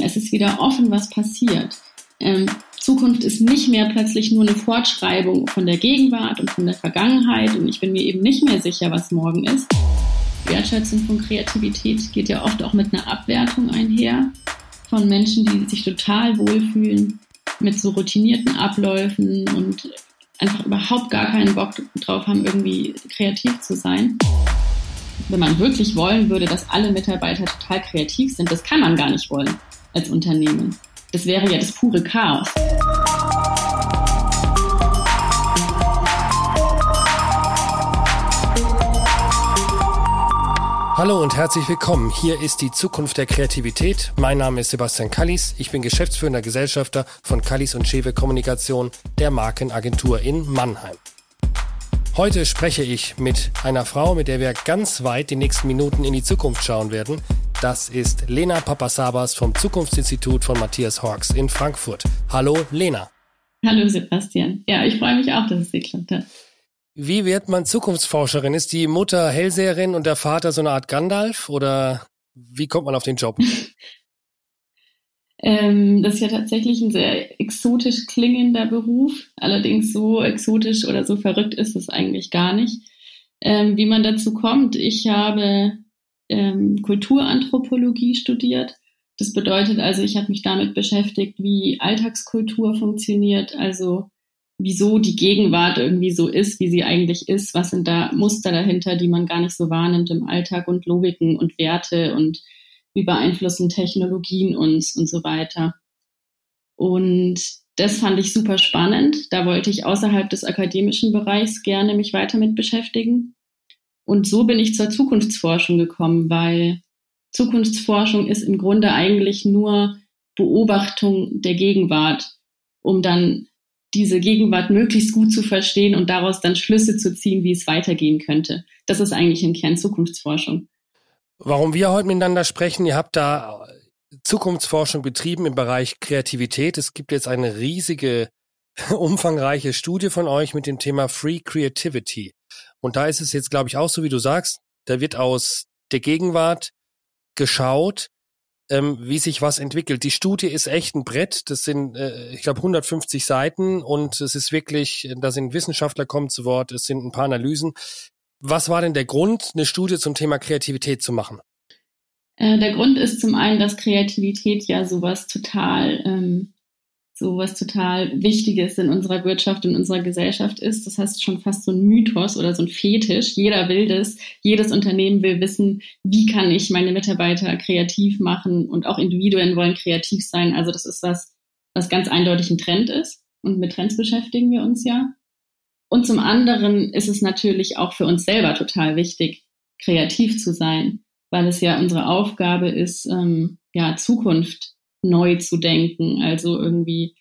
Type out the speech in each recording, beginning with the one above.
Es ist wieder offen, was passiert. Ähm, Zukunft ist nicht mehr plötzlich nur eine Fortschreibung von der Gegenwart und von der Vergangenheit und ich bin mir eben nicht mehr sicher, was morgen ist. Wertschätzung von Kreativität geht ja oft auch mit einer Abwertung einher von Menschen, die sich total wohlfühlen mit so routinierten Abläufen und einfach überhaupt gar keinen Bock drauf haben, irgendwie kreativ zu sein. Wenn man wirklich wollen würde, dass alle Mitarbeiter total kreativ sind, das kann man gar nicht wollen als Unternehmen. Das wäre ja das pure Chaos. Hallo und herzlich willkommen. Hier ist die Zukunft der Kreativität. Mein Name ist Sebastian Kallis. Ich bin geschäftsführender Gesellschafter von Kallis und Schewe Kommunikation, der Markenagentur in Mannheim. Heute spreche ich mit einer Frau, mit der wir ganz weit die nächsten Minuten in die Zukunft schauen werden. Das ist Lena Papasabas vom Zukunftsinstitut von Matthias Hawks in Frankfurt. Hallo Lena. Hallo Sebastian. Ja, ich freue mich auch, dass es geklappt hat. Wie wird man Zukunftsforscherin? Ist die Mutter Hellseherin und der Vater so eine Art Gandalf oder wie kommt man auf den Job? ähm, das ist ja tatsächlich ein sehr exotisch klingender Beruf. Allerdings so exotisch oder so verrückt ist es eigentlich gar nicht. Ähm, wie man dazu kommt, ich habe ähm, Kulturanthropologie studiert. Das bedeutet also, ich habe mich damit beschäftigt, wie Alltagskultur funktioniert, also wieso die Gegenwart irgendwie so ist, wie sie eigentlich ist, was sind da Muster dahinter, die man gar nicht so wahrnimmt im Alltag und Logiken und Werte und wie beeinflussen Technologien uns und so weiter. Und das fand ich super spannend. Da wollte ich außerhalb des akademischen Bereichs gerne mich weiter mit beschäftigen. Und so bin ich zur Zukunftsforschung gekommen, weil Zukunftsforschung ist im Grunde eigentlich nur Beobachtung der Gegenwart, um dann diese Gegenwart möglichst gut zu verstehen und daraus dann Schlüsse zu ziehen, wie es weitergehen könnte. Das ist eigentlich im Kern Zukunftsforschung. Warum wir heute miteinander sprechen, ihr habt da Zukunftsforschung betrieben im Bereich Kreativität. Es gibt jetzt eine riesige, umfangreiche Studie von euch mit dem Thema Free Creativity. Und da ist es jetzt, glaube ich, auch so, wie du sagst, da wird aus der Gegenwart geschaut, ähm, wie sich was entwickelt. Die Studie ist echt ein Brett. Das sind, äh, ich glaube, 150 Seiten und es ist wirklich, da sind Wissenschaftler kommen zu Wort, es sind ein paar Analysen. Was war denn der Grund, eine Studie zum Thema Kreativität zu machen? Äh, der Grund ist zum einen, dass Kreativität ja sowas total ähm, so was total Wichtiges in unserer Wirtschaft, in unserer Gesellschaft ist. Das heißt schon fast so ein Mythos oder so ein Fetisch. Jeder will das. Jedes Unternehmen will wissen, wie kann ich meine Mitarbeiter kreativ machen und auch Individuen wollen kreativ sein. Also das ist was, was ganz eindeutig ein Trend ist. Und mit Trends beschäftigen wir uns ja. Und zum anderen ist es natürlich auch für uns selber total wichtig, kreativ zu sein, weil es ja unsere Aufgabe ist, ähm, ja, Zukunft neu zu denken, also irgendwie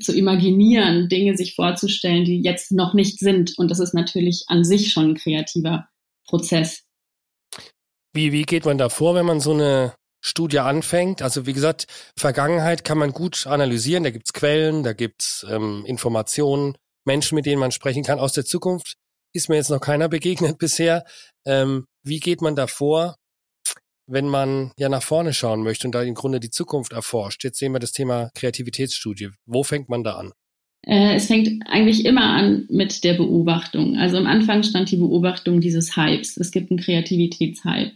zu imaginieren, Dinge sich vorzustellen, die jetzt noch nicht sind. Und das ist natürlich an sich schon ein kreativer Prozess. Wie, wie geht man da vor, wenn man so eine Studie anfängt? Also wie gesagt, Vergangenheit kann man gut analysieren, da gibt's Quellen, da gibt's ähm, Informationen, Menschen, mit denen man sprechen kann. Aus der Zukunft ist mir jetzt noch keiner begegnet bisher. Ähm, wie geht man da vor, wenn man ja nach vorne schauen möchte und da im Grunde die Zukunft erforscht. Jetzt sehen wir das Thema Kreativitätsstudie. Wo fängt man da an? Äh, es fängt eigentlich immer an mit der Beobachtung. Also am Anfang stand die Beobachtung dieses Hypes. Es gibt einen Kreativitätshype.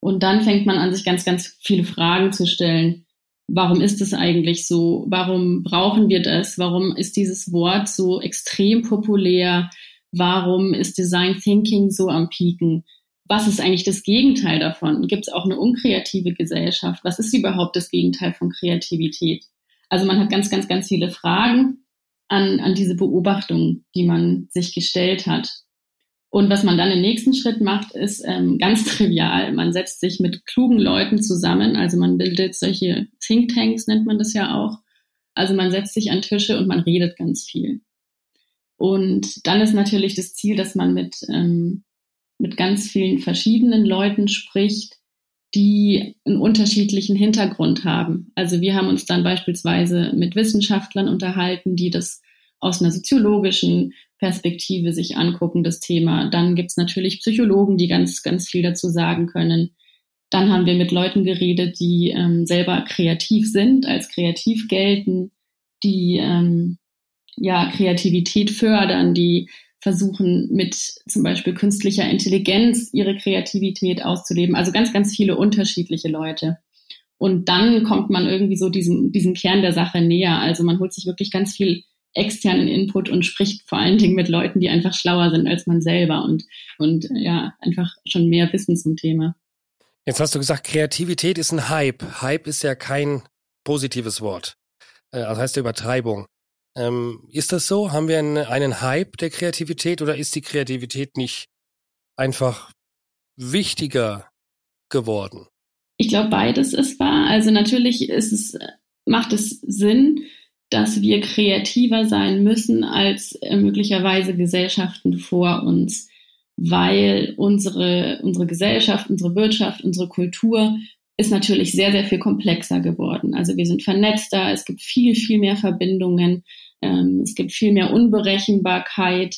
Und dann fängt man an, sich ganz, ganz viele Fragen zu stellen. Warum ist es eigentlich so? Warum brauchen wir das? Warum ist dieses Wort so extrem populär? Warum ist Design Thinking so am Pieken? Was ist eigentlich das Gegenteil davon? Gibt es auch eine unkreative Gesellschaft? Was ist überhaupt das Gegenteil von Kreativität? Also man hat ganz, ganz, ganz viele Fragen an, an diese Beobachtungen, die man sich gestellt hat. Und was man dann im nächsten Schritt macht, ist ähm, ganz trivial. Man setzt sich mit klugen Leuten zusammen. Also man bildet solche Thinktanks, nennt man das ja auch. Also man setzt sich an Tische und man redet ganz viel. Und dann ist natürlich das Ziel, dass man mit ähm, mit ganz vielen verschiedenen Leuten spricht, die einen unterschiedlichen Hintergrund haben. Also wir haben uns dann beispielsweise mit Wissenschaftlern unterhalten, die das aus einer soziologischen Perspektive sich angucken, das Thema. Dann gibt's natürlich Psychologen, die ganz, ganz viel dazu sagen können. Dann haben wir mit Leuten geredet, die ähm, selber kreativ sind, als kreativ gelten, die ähm, ja Kreativität fördern, die versuchen mit zum Beispiel künstlicher Intelligenz ihre Kreativität auszuleben. Also ganz, ganz viele unterschiedliche Leute. Und dann kommt man irgendwie so diesem, diesem Kern der Sache näher. Also man holt sich wirklich ganz viel externen Input und spricht vor allen Dingen mit Leuten, die einfach schlauer sind als man selber und, und ja, einfach schon mehr wissen zum Thema. Jetzt hast du gesagt, Kreativität ist ein Hype. Hype ist ja kein positives Wort. Äh, das heißt ja Übertreibung. Ähm, ist das so? Haben wir einen, einen Hype der Kreativität oder ist die Kreativität nicht einfach wichtiger geworden? Ich glaube, beides ist wahr. Also natürlich ist es, macht es Sinn, dass wir kreativer sein müssen als äh, möglicherweise Gesellschaften vor uns, weil unsere, unsere Gesellschaft, unsere Wirtschaft, unsere Kultur ist natürlich sehr, sehr viel komplexer geworden. Also wir sind vernetzter, es gibt viel, viel mehr Verbindungen, ähm, es gibt viel mehr Unberechenbarkeit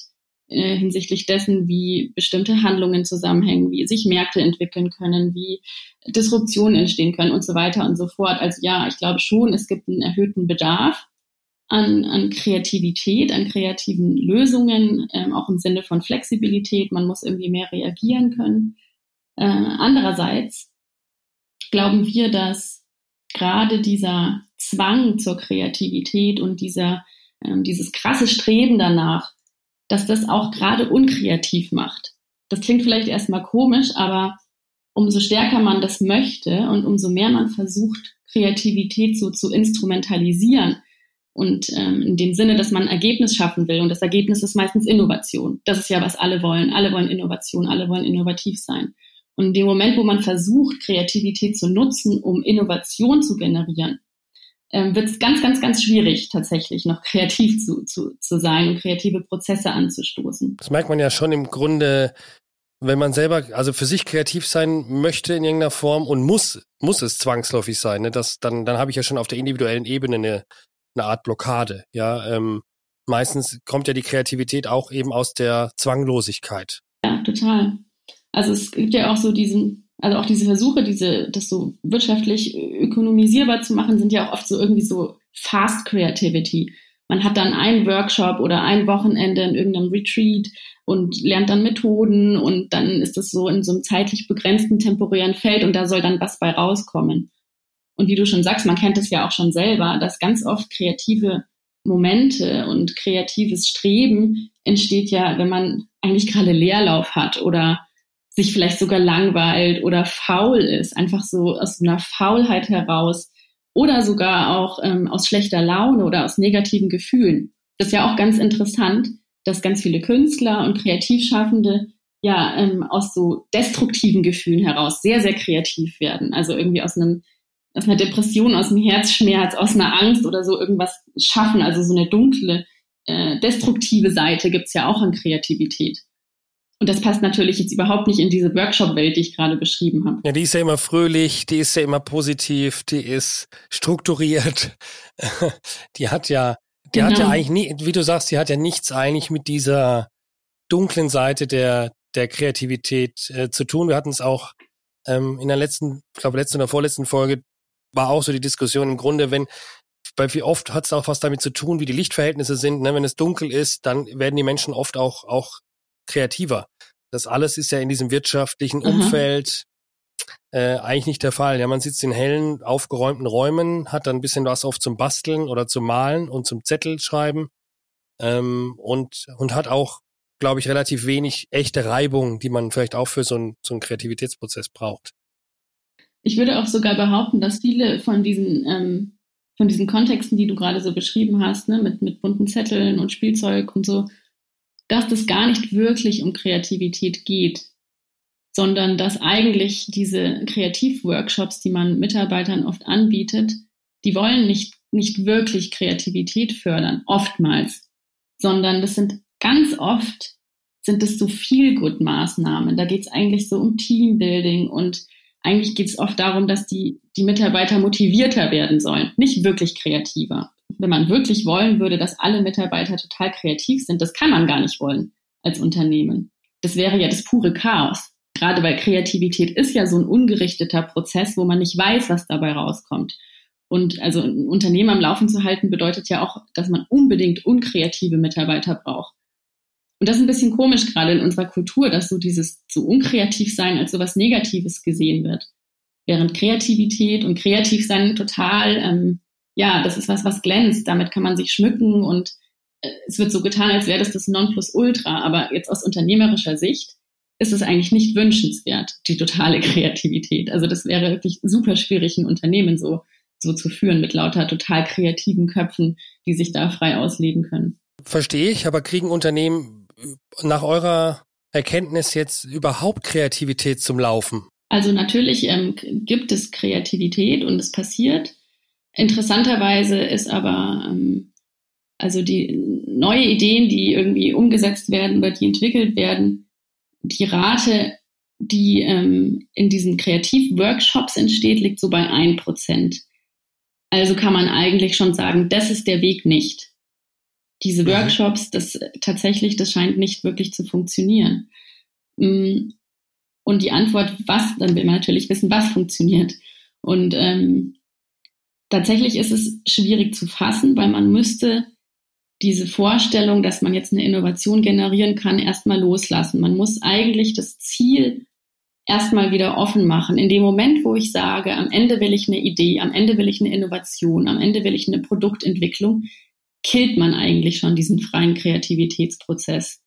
äh, hinsichtlich dessen, wie bestimmte Handlungen zusammenhängen, wie sich Märkte entwickeln können, wie Disruptionen entstehen können und so weiter und so fort. Also ja, ich glaube schon, es gibt einen erhöhten Bedarf an, an Kreativität, an kreativen Lösungen, ähm, auch im Sinne von Flexibilität. Man muss irgendwie mehr reagieren können. Äh, andererseits glauben wir, dass gerade dieser Zwang zur Kreativität und dieser, ähm, dieses krasse Streben danach, dass das auch gerade unkreativ macht. Das klingt vielleicht erstmal komisch, aber umso stärker man das möchte und umso mehr man versucht, Kreativität so zu instrumentalisieren, und ähm, in dem Sinne, dass man ein Ergebnis schaffen will. Und das Ergebnis ist meistens Innovation. Das ist ja, was alle wollen. Alle wollen Innovation, alle wollen innovativ sein. Und in dem Moment, wo man versucht, Kreativität zu nutzen, um Innovation zu generieren, ähm, wird es ganz, ganz, ganz schwierig, tatsächlich noch kreativ zu, zu, zu sein und kreative Prozesse anzustoßen. Das merkt man ja schon im Grunde, wenn man selber, also für sich kreativ sein möchte in irgendeiner Form und muss, muss es zwangsläufig sein, ne? das, dann, dann habe ich ja schon auf der individuellen Ebene eine, eine Art Blockade. Ja, ähm, meistens kommt ja die Kreativität auch eben aus der Zwanglosigkeit. Ja, total. Also es gibt ja auch so diesen, also auch diese Versuche, diese, das so wirtschaftlich ökonomisierbar zu machen, sind ja auch oft so irgendwie so Fast Creativity. Man hat dann einen Workshop oder ein Wochenende in irgendeinem Retreat und lernt dann Methoden und dann ist es so in so einem zeitlich begrenzten temporären Feld und da soll dann was bei rauskommen. Und wie du schon sagst, man kennt es ja auch schon selber, dass ganz oft kreative Momente und kreatives Streben entsteht ja, wenn man eigentlich gerade Leerlauf hat oder sich vielleicht sogar langweilt oder faul ist, einfach so aus einer Faulheit heraus oder sogar auch ähm, aus schlechter Laune oder aus negativen Gefühlen. Das ist ja auch ganz interessant, dass ganz viele Künstler und Kreativschaffende ja ähm, aus so destruktiven Gefühlen heraus sehr, sehr kreativ werden. Also irgendwie aus einem aus einer Depression, aus einem Herzschmerz, aus einer Angst oder so irgendwas schaffen. Also so eine dunkle, äh, destruktive Seite gibt's ja auch an Kreativität. Und das passt natürlich jetzt überhaupt nicht in diese Workshop-Welt, die ich gerade beschrieben habe. Ja, die ist ja immer fröhlich, die ist ja immer positiv, die ist strukturiert. die hat ja, die genau. hat ja genau. eigentlich nie, wie du sagst, die hat ja nichts eigentlich mit dieser dunklen Seite der, der Kreativität äh, zu tun. Wir hatten es auch ähm, in der letzten, ich glaube, letzten oder vorletzten Folge war auch so die Diskussion im Grunde, wenn weil wie oft hat es auch was damit zu tun, wie die Lichtverhältnisse sind. Ne? Wenn es dunkel ist, dann werden die Menschen oft auch, auch kreativer. Das alles ist ja in diesem wirtschaftlichen mhm. Umfeld äh, eigentlich nicht der Fall. Ja, man sitzt in hellen, aufgeräumten Räumen, hat dann ein bisschen was oft zum Basteln oder zum Malen und zum Zettel schreiben ähm, und, und hat auch, glaube ich, relativ wenig echte Reibung, die man vielleicht auch für so, ein, so einen Kreativitätsprozess braucht. Ich würde auch sogar behaupten, dass viele von diesen, ähm, von diesen Kontexten, die du gerade so beschrieben hast, ne, mit, mit bunten Zetteln und Spielzeug und so, dass das gar nicht wirklich um Kreativität geht, sondern dass eigentlich diese Kreativworkshops, die man Mitarbeitern oft anbietet, die wollen nicht, nicht wirklich Kreativität fördern, oftmals, sondern das sind ganz oft sind es so viel gut Maßnahmen. Da geht es eigentlich so um Teambuilding und eigentlich geht es oft darum, dass die, die Mitarbeiter motivierter werden sollen, nicht wirklich kreativer. Wenn man wirklich wollen würde, dass alle Mitarbeiter total kreativ sind, das kann man gar nicht wollen als Unternehmen. Das wäre ja das pure Chaos. gerade weil Kreativität ist ja so ein ungerichteter Prozess, wo man nicht weiß, was dabei rauskommt. Und also ein Unternehmen am Laufen zu halten, bedeutet ja auch, dass man unbedingt unkreative Mitarbeiter braucht. Und das ist ein bisschen komisch gerade in unserer Kultur, dass so dieses zu unkreativ sein als so was Negatives gesehen wird. Während Kreativität und Kreativsein total, ähm, ja, das ist was, was glänzt. Damit kann man sich schmücken und äh, es wird so getan, als wäre das das Nonplusultra. Aber jetzt aus unternehmerischer Sicht ist es eigentlich nicht wünschenswert, die totale Kreativität. Also das wäre wirklich super schwierig, ein Unternehmen so, so zu führen mit lauter total kreativen Köpfen, die sich da frei ausleben können. Verstehe ich, aber kriegen Unternehmen nach eurer Erkenntnis jetzt überhaupt Kreativität zum Laufen? Also natürlich ähm, gibt es Kreativität und es passiert. Interessanterweise ist aber ähm, also die neue Ideen, die irgendwie umgesetzt werden oder die entwickelt werden, die Rate, die ähm, in diesen Kreativworkshops entsteht, liegt so bei ein Prozent. Also kann man eigentlich schon sagen, das ist der Weg nicht. Diese mhm. Workshops, das tatsächlich, das scheint nicht wirklich zu funktionieren. Mm, und die Antwort, was, dann will man natürlich wissen, was funktioniert. Und ähm, tatsächlich ist es schwierig zu fassen, weil man müsste diese Vorstellung, dass man jetzt eine Innovation generieren kann, erstmal loslassen. Man muss eigentlich das Ziel erstmal wieder offen machen. In dem Moment, wo ich sage, am Ende will ich eine Idee, am Ende will ich eine Innovation, am Ende will ich eine Produktentwicklung, killt man eigentlich schon diesen freien Kreativitätsprozess.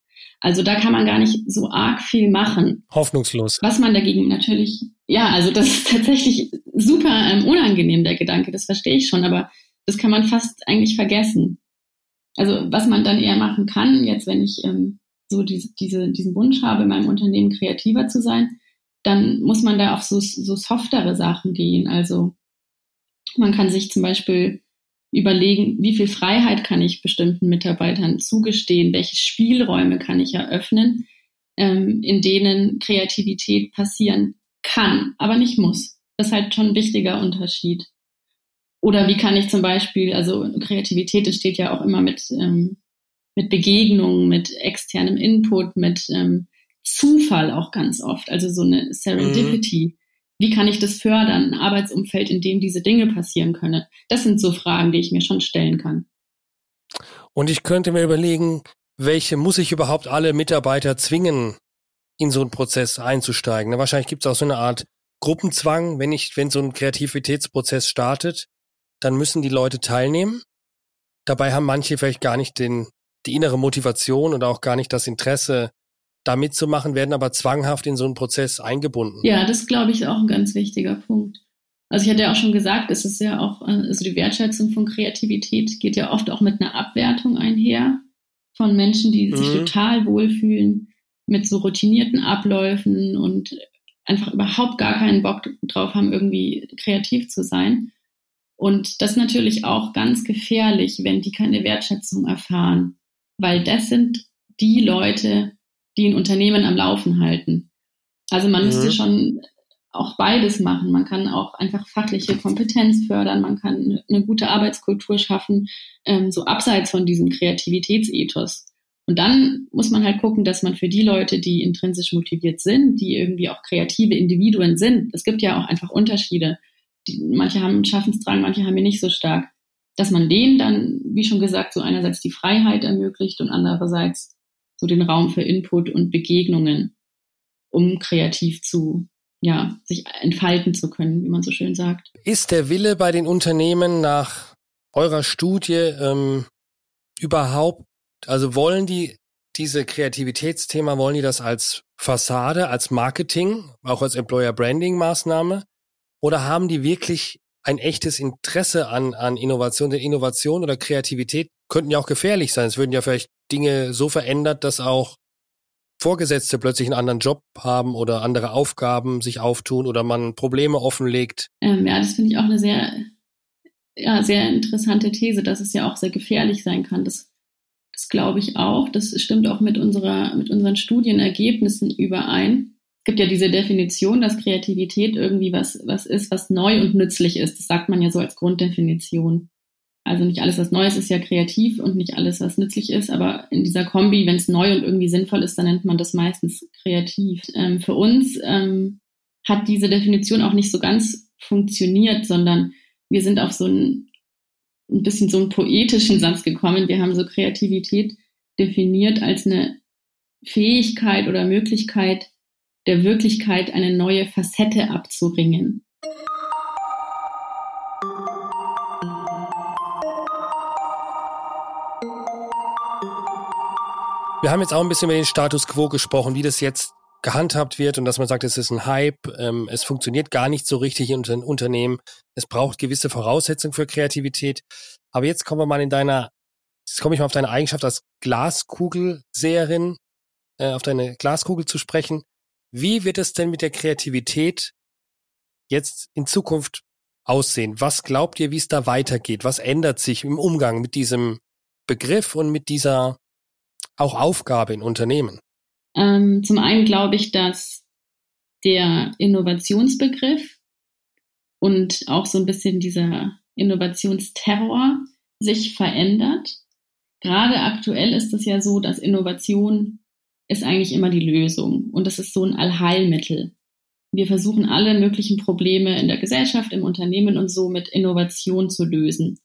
Also da kann man gar nicht so arg viel machen. Hoffnungslos. Was man dagegen natürlich, ja, also das ist tatsächlich super ähm, unangenehm, der Gedanke, das verstehe ich schon, aber das kann man fast eigentlich vergessen. Also was man dann eher machen kann, jetzt wenn ich ähm, so diese, diese, diesen Wunsch habe, in meinem Unternehmen kreativer zu sein, dann muss man da auf so, so softere Sachen gehen. Also man kann sich zum Beispiel überlegen, wie viel Freiheit kann ich bestimmten Mitarbeitern zugestehen, welche Spielräume kann ich eröffnen, ähm, in denen Kreativität passieren kann, aber nicht muss. Das ist halt schon ein wichtiger Unterschied. Oder wie kann ich zum Beispiel, also Kreativität entsteht ja auch immer mit, ähm, mit Begegnungen, mit externem Input, mit ähm, Zufall auch ganz oft, also so eine Serendipity. Mhm. Wie kann ich das fördern, ein Arbeitsumfeld, in dem diese Dinge passieren können? Das sind so Fragen, die ich mir schon stellen kann. Und ich könnte mir überlegen, welche muss ich überhaupt alle Mitarbeiter zwingen, in so einen Prozess einzusteigen? wahrscheinlich gibt es auch so eine Art Gruppenzwang, wenn ich, wenn so ein Kreativitätsprozess startet, dann müssen die Leute teilnehmen. Dabei haben manche vielleicht gar nicht den, die innere Motivation oder auch gar nicht das Interesse, da mitzumachen, werden aber zwanghaft in so einen Prozess eingebunden. Ja, das glaube ich auch ein ganz wichtiger Punkt. Also ich hatte ja auch schon gesagt, es ist ja auch, also die Wertschätzung von Kreativität geht ja oft auch mit einer Abwertung einher von Menschen, die mhm. sich total wohlfühlen mit so routinierten Abläufen und einfach überhaupt gar keinen Bock drauf haben, irgendwie kreativ zu sein. Und das ist natürlich auch ganz gefährlich, wenn die keine Wertschätzung erfahren, weil das sind die Leute, die ein Unternehmen am Laufen halten. Also man mhm. müsste schon auch beides machen. Man kann auch einfach fachliche Kompetenz fördern, man kann eine gute Arbeitskultur schaffen, ähm, so abseits von diesem Kreativitätsethos. Und dann muss man halt gucken, dass man für die Leute, die intrinsisch motiviert sind, die irgendwie auch kreative Individuen sind, es gibt ja auch einfach Unterschiede, die, manche haben einen Schaffensdrang, manche haben ihn nicht so stark, dass man denen dann, wie schon gesagt, so einerseits die Freiheit ermöglicht und andererseits so den Raum für Input und Begegnungen, um kreativ zu, ja, sich entfalten zu können, wie man so schön sagt. Ist der Wille bei den Unternehmen nach eurer Studie ähm, überhaupt, also wollen die diese Kreativitätsthema, wollen die das als Fassade, als Marketing, auch als Employer Branding Maßnahme? Oder haben die wirklich ein echtes Interesse an, an Innovation? Denn Innovation oder Kreativität könnten ja auch gefährlich sein. Es würden ja vielleicht Dinge so verändert, dass auch Vorgesetzte plötzlich einen anderen Job haben oder andere Aufgaben sich auftun oder man Probleme offenlegt. Ähm, ja, das finde ich auch eine sehr, ja, sehr interessante These, dass es ja auch sehr gefährlich sein kann. Das, das glaube ich auch. Das stimmt auch mit unserer, mit unseren Studienergebnissen überein gibt ja diese Definition, dass Kreativität irgendwie was, was ist, was neu und nützlich ist. Das sagt man ja so als Grunddefinition. Also nicht alles, was Neues ist ja kreativ und nicht alles, was nützlich ist, aber in dieser Kombi, wenn es neu und irgendwie sinnvoll ist, dann nennt man das meistens kreativ. Ähm, für uns ähm, hat diese Definition auch nicht so ganz funktioniert, sondern wir sind auf so ein, ein bisschen so einen poetischen Satz gekommen. Wir haben so Kreativität definiert als eine Fähigkeit oder Möglichkeit der Wirklichkeit eine neue Facette abzuringen. Wir haben jetzt auch ein bisschen über den Status quo gesprochen, wie das jetzt gehandhabt wird und dass man sagt, es ist ein Hype, ähm, es funktioniert gar nicht so richtig in den Unternehmen, es braucht gewisse Voraussetzungen für Kreativität. Aber jetzt kommen wir mal in deiner, jetzt komme ich mal auf deine Eigenschaft als Glaskugelseherin, äh, auf deine Glaskugel zu sprechen. Wie wird es denn mit der Kreativität jetzt in Zukunft aussehen? Was glaubt ihr, wie es da weitergeht? Was ändert sich im Umgang mit diesem Begriff und mit dieser auch Aufgabe in Unternehmen? Ähm, zum einen glaube ich, dass der Innovationsbegriff und auch so ein bisschen dieser Innovationsterror sich verändert. Gerade aktuell ist es ja so, dass Innovation ist eigentlich immer die Lösung und das ist so ein Allheilmittel. Wir versuchen alle möglichen Probleme in der Gesellschaft, im Unternehmen und so mit Innovation zu lösen.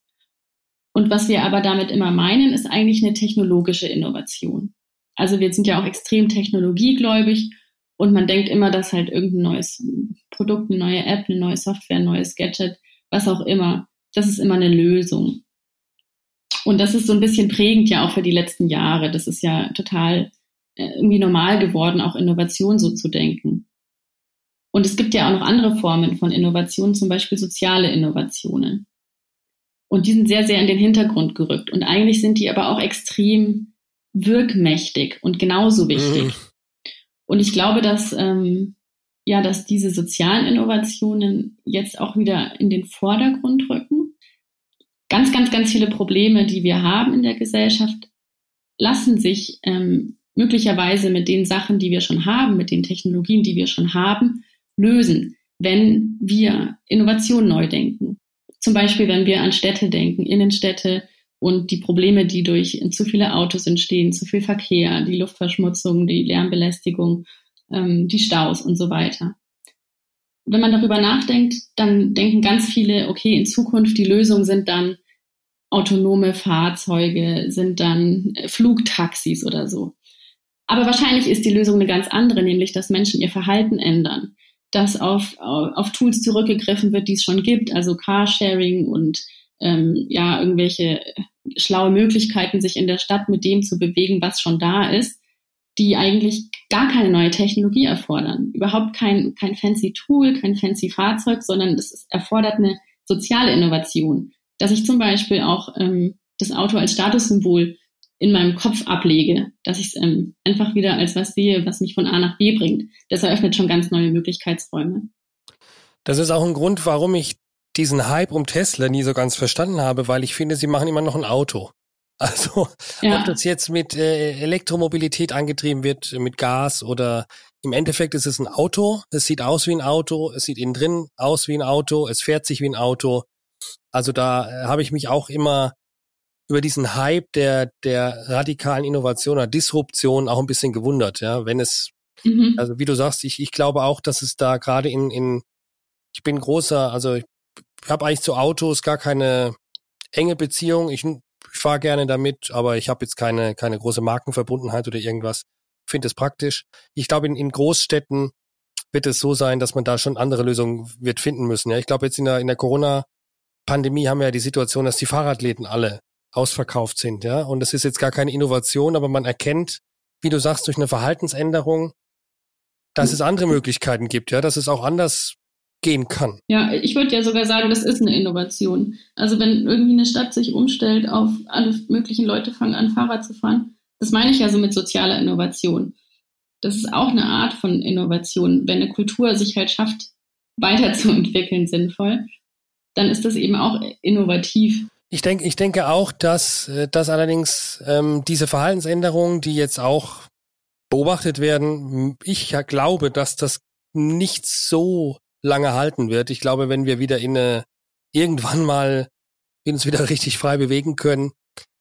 Und was wir aber damit immer meinen, ist eigentlich eine technologische Innovation. Also wir sind ja auch extrem technologiegläubig und man denkt immer, dass halt irgendein neues Produkt, eine neue App, eine neue Software, ein neues Gadget, was auch immer, das ist immer eine Lösung. Und das ist so ein bisschen prägend ja auch für die letzten Jahre. Das ist ja total irgendwie normal geworden, auch Innovation so zu denken. Und es gibt ja auch noch andere Formen von Innovation, zum Beispiel soziale Innovationen. Und die sind sehr, sehr in den Hintergrund gerückt. Und eigentlich sind die aber auch extrem wirkmächtig und genauso wichtig. Mhm. Und ich glaube, dass, ähm, ja, dass diese sozialen Innovationen jetzt auch wieder in den Vordergrund rücken. Ganz, ganz, ganz viele Probleme, die wir haben in der Gesellschaft, lassen sich ähm, möglicherweise mit den Sachen, die wir schon haben, mit den Technologien, die wir schon haben, lösen, wenn wir Innovation neu denken. Zum Beispiel, wenn wir an Städte denken, Innenstädte und die Probleme, die durch zu viele Autos entstehen, zu viel Verkehr, die Luftverschmutzung, die Lärmbelästigung, ähm, die Staus und so weiter. Wenn man darüber nachdenkt, dann denken ganz viele, okay, in Zukunft die Lösung sind dann autonome Fahrzeuge, sind dann Flugtaxis oder so. Aber wahrscheinlich ist die Lösung eine ganz andere, nämlich dass Menschen ihr Verhalten ändern, dass auf, auf, Tools zurückgegriffen wird, die es schon gibt, also Carsharing und ähm, ja, irgendwelche schlaue Möglichkeiten, sich in der Stadt mit dem zu bewegen, was schon da ist, die eigentlich gar keine neue Technologie erfordern. Überhaupt kein, kein fancy Tool, kein fancy Fahrzeug, sondern es erfordert eine soziale Innovation. Dass ich zum Beispiel auch ähm, das Auto als Statussymbol in meinem Kopf ablege, dass ich es ähm, einfach wieder als was sehe, was mich von A nach B bringt. Das eröffnet schon ganz neue Möglichkeitsräume. Das ist auch ein Grund, warum ich diesen Hype um Tesla nie so ganz verstanden habe, weil ich finde, sie machen immer noch ein Auto. Also ja. ob das jetzt mit äh, Elektromobilität angetrieben wird, mit Gas oder im Endeffekt ist es ein Auto. Es sieht aus wie ein Auto, es sieht innen drin aus wie ein Auto, es fährt sich wie ein Auto. Also da äh, habe ich mich auch immer über diesen Hype der, der radikalen Innovation oder Disruption auch ein bisschen gewundert, ja, wenn es, mhm. also wie du sagst, ich, ich glaube auch, dass es da gerade in, in, ich bin großer, also ich habe eigentlich zu Autos gar keine enge Beziehung. Ich, ich fahre gerne damit, aber ich habe jetzt keine, keine große Markenverbundenheit oder irgendwas. Finde es praktisch. Ich glaube, in, in Großstädten wird es so sein, dass man da schon andere Lösungen wird finden müssen. Ja, ich glaube, jetzt in der, in der Corona-Pandemie haben wir ja die Situation, dass die Fahrradläden alle ausverkauft sind, ja. Und das ist jetzt gar keine Innovation, aber man erkennt, wie du sagst, durch eine Verhaltensänderung, dass es andere Möglichkeiten gibt, ja, dass es auch anders gehen kann. Ja, ich würde ja sogar sagen, das ist eine Innovation. Also wenn irgendwie eine Stadt sich umstellt auf alle möglichen Leute fangen an, Fahrrad zu fahren, das meine ich ja so mit sozialer Innovation. Das ist auch eine Art von Innovation. Wenn eine Kultur sich halt schafft, weiterzuentwickeln sinnvoll, dann ist das eben auch innovativ. Ich denke, ich denke auch, dass, äh, dass allerdings ähm, diese Verhaltensänderungen, die jetzt auch beobachtet werden, ich ja glaube, dass das nicht so lange halten wird. Ich glaube, wenn wir wieder in eine, irgendwann mal uns wieder richtig frei bewegen können,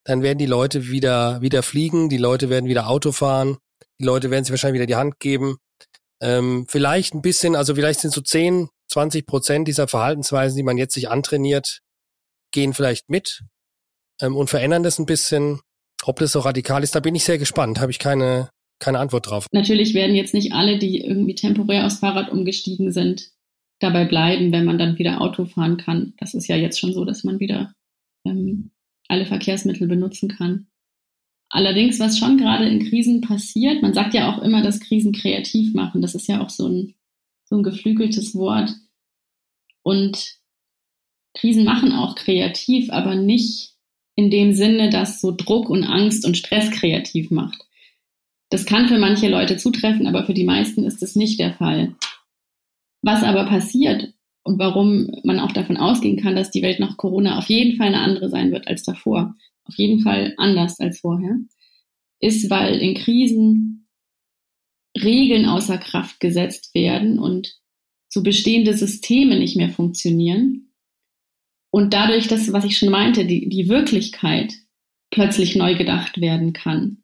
dann werden die Leute wieder, wieder fliegen, die Leute werden wieder Auto fahren, die Leute werden sich wahrscheinlich wieder die Hand geben. Ähm, vielleicht ein bisschen, also vielleicht sind so 10, 20 Prozent dieser Verhaltensweisen, die man jetzt sich antrainiert, gehen vielleicht mit ähm, und verändern das ein bisschen. Ob das so radikal ist, da bin ich sehr gespannt. Habe ich keine, keine Antwort drauf. Natürlich werden jetzt nicht alle, die irgendwie temporär aufs Fahrrad umgestiegen sind, dabei bleiben, wenn man dann wieder Auto fahren kann. Das ist ja jetzt schon so, dass man wieder ähm, alle Verkehrsmittel benutzen kann. Allerdings, was schon gerade in Krisen passiert, man sagt ja auch immer, dass Krisen kreativ machen. Das ist ja auch so ein, so ein geflügeltes Wort. Und Krisen machen auch kreativ, aber nicht in dem Sinne, dass so Druck und Angst und Stress kreativ macht. Das kann für manche Leute zutreffen, aber für die meisten ist es nicht der Fall. Was aber passiert und warum man auch davon ausgehen kann, dass die Welt nach Corona auf jeden Fall eine andere sein wird als davor, auf jeden Fall anders als vorher, ist, weil in Krisen Regeln außer Kraft gesetzt werden und so bestehende Systeme nicht mehr funktionieren. Und dadurch, dass, was ich schon meinte, die, die Wirklichkeit plötzlich neu gedacht werden kann.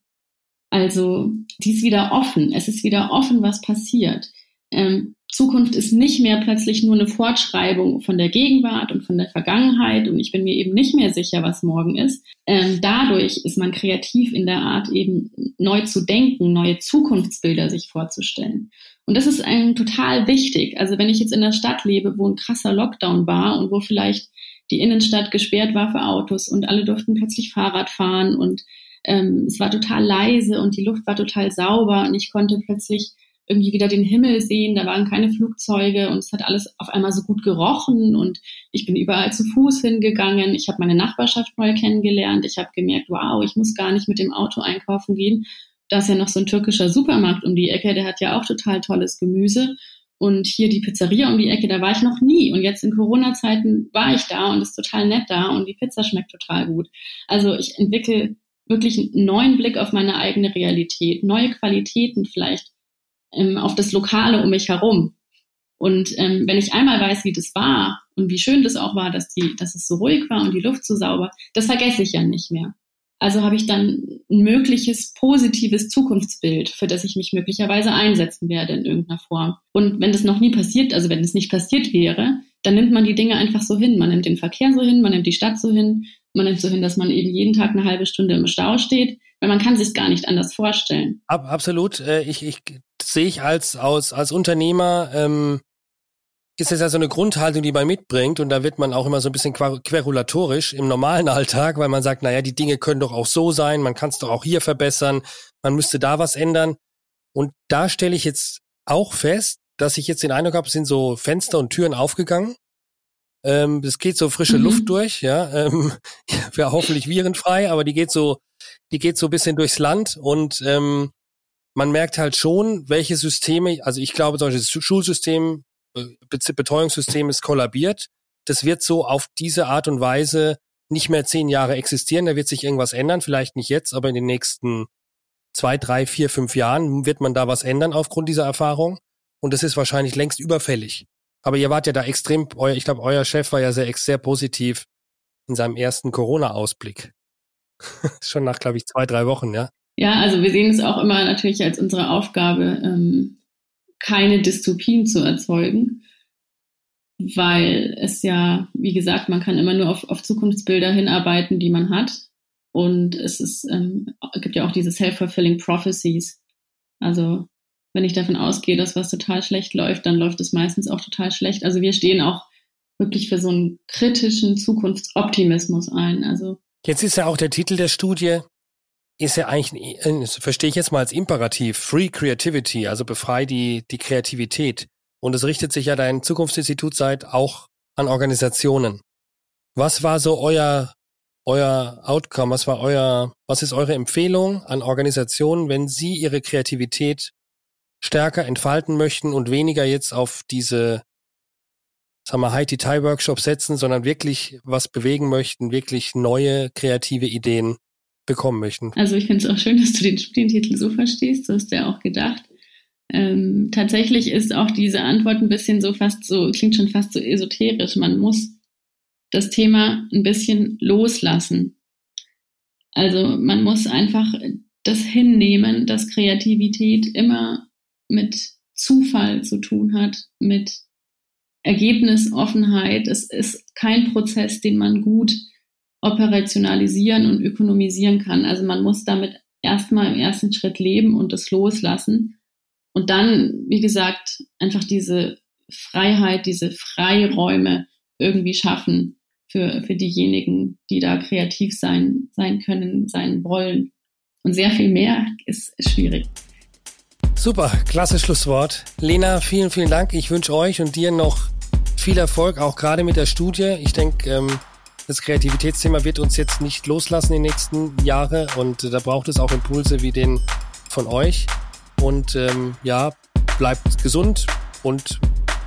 Also, die ist wieder offen. Es ist wieder offen, was passiert. Ähm, Zukunft ist nicht mehr plötzlich nur eine Fortschreibung von der Gegenwart und von der Vergangenheit und ich bin mir eben nicht mehr sicher, was morgen ist. Ähm, dadurch ist man kreativ in der Art, eben neu zu denken, neue Zukunftsbilder sich vorzustellen. Und das ist einem total wichtig. Also wenn ich jetzt in der Stadt lebe, wo ein krasser Lockdown war und wo vielleicht die Innenstadt gesperrt war für Autos und alle durften plötzlich Fahrrad fahren und ähm, es war total leise und die Luft war total sauber und ich konnte plötzlich irgendwie wieder den Himmel sehen, da waren keine Flugzeuge und es hat alles auf einmal so gut gerochen und ich bin überall zu Fuß hingegangen. Ich habe meine Nachbarschaft neu kennengelernt. Ich habe gemerkt, wow, ich muss gar nicht mit dem Auto einkaufen gehen. Da ist ja noch so ein türkischer Supermarkt um die Ecke, der hat ja auch total tolles Gemüse. Und hier die Pizzeria um die Ecke, da war ich noch nie. Und jetzt in Corona-Zeiten war ich da und ist total nett da und die Pizza schmeckt total gut. Also ich entwickle wirklich einen neuen Blick auf meine eigene Realität, neue Qualitäten vielleicht ähm, auf das Lokale um mich herum. Und ähm, wenn ich einmal weiß, wie das war und wie schön das auch war, dass, die, dass es so ruhig war und die Luft so sauber, das vergesse ich ja nicht mehr. Also habe ich dann ein mögliches positives Zukunftsbild, für das ich mich möglicherweise einsetzen werde in irgendeiner Form. Und wenn das noch nie passiert, also wenn es nicht passiert wäre, dann nimmt man die Dinge einfach so hin. Man nimmt den Verkehr so hin, man nimmt die Stadt so hin, man nimmt so hin, dass man eben jeden Tag eine halbe Stunde im Stau steht, weil man kann sich gar nicht anders vorstellen. Ab, absolut. Äh, ich, ich sehe ich als, als, als Unternehmer, ähm, ist es ja so eine Grundhaltung, die man mitbringt und da wird man auch immer so ein bisschen querulatorisch im normalen Alltag, weil man sagt, naja, die Dinge können doch auch so sein, man kann es doch auch hier verbessern, man müsste da was ändern. Und da stelle ich jetzt auch fest, dass ich jetzt den Eindruck habe, es sind so Fenster und Türen aufgegangen. Ähm, es geht so frische mhm. Luft durch, ja, ähm, ja, hoffentlich virenfrei, aber die geht so, die geht so ein bisschen durchs Land und ähm, man merkt halt schon, welche Systeme, also ich glaube, solches Schulsystem, äh, Betreuungssystem ist kollabiert. Das wird so auf diese Art und Weise nicht mehr zehn Jahre existieren. Da wird sich irgendwas ändern, vielleicht nicht jetzt, aber in den nächsten zwei, drei, vier, fünf Jahren wird man da was ändern aufgrund dieser Erfahrung. Und das ist wahrscheinlich längst überfällig. Aber ihr wart ja da extrem, ich glaube, euer Chef war ja sehr, sehr positiv in seinem ersten Corona-Ausblick. Schon nach, glaube ich, zwei, drei Wochen, ja. Ja, also wir sehen es auch immer natürlich als unsere Aufgabe, ähm, keine Dystopien zu erzeugen, weil es ja, wie gesagt, man kann immer nur auf, auf Zukunftsbilder hinarbeiten, die man hat. Und es ist, ähm, gibt ja auch diese self-fulfilling prophecies. Also wenn ich davon ausgehe, dass was total schlecht läuft, dann läuft es meistens auch total schlecht. Also wir stehen auch wirklich für so einen kritischen Zukunftsoptimismus ein. Also Jetzt ist ja auch der Titel der Studie ist ja eigentlich, verstehe ich jetzt mal als Imperativ, Free Creativity, also befrei die, die Kreativität. Und es richtet sich ja dein Zukunftsinstitut seit auch an Organisationen. Was war so euer, euer Outcome? Was war euer, was ist eure Empfehlung an Organisationen, wenn sie ihre Kreativität stärker entfalten möchten und weniger jetzt auf diese, sagen wir, High-Detail-Workshops setzen, sondern wirklich was bewegen möchten, wirklich neue kreative Ideen bekommen möchten. Also ich finde es auch schön, dass du den Studientitel so verstehst, so hast du ja auch gedacht. Ähm, tatsächlich ist auch diese Antwort ein bisschen so fast so, klingt schon fast so esoterisch. Man muss das Thema ein bisschen loslassen. Also man muss einfach das hinnehmen, dass Kreativität immer mit Zufall zu tun hat, mit Ergebnisoffenheit. Es ist kein Prozess, den man gut operationalisieren und ökonomisieren kann. Also man muss damit erstmal im ersten Schritt leben und das loslassen. Und dann, wie gesagt, einfach diese Freiheit, diese Freiräume irgendwie schaffen für, für diejenigen, die da kreativ sein, sein können, sein wollen. Und sehr viel mehr ist, schwierig. Super, klasse Schlusswort. Lena, vielen, vielen Dank. Ich wünsche euch und dir noch viel Erfolg, auch gerade mit der Studie. Ich denke, ähm, das Kreativitätsthema wird uns jetzt nicht loslassen in den nächsten Jahren und da braucht es auch Impulse wie den von euch. Und ähm, ja, bleibt gesund und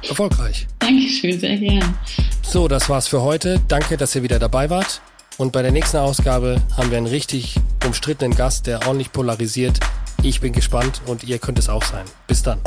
erfolgreich. Dankeschön, sehr gern. So, das war's für heute. Danke, dass ihr wieder dabei wart. Und bei der nächsten Ausgabe haben wir einen richtig umstrittenen Gast, der ordentlich polarisiert. Ich bin gespannt und ihr könnt es auch sein. Bis dann.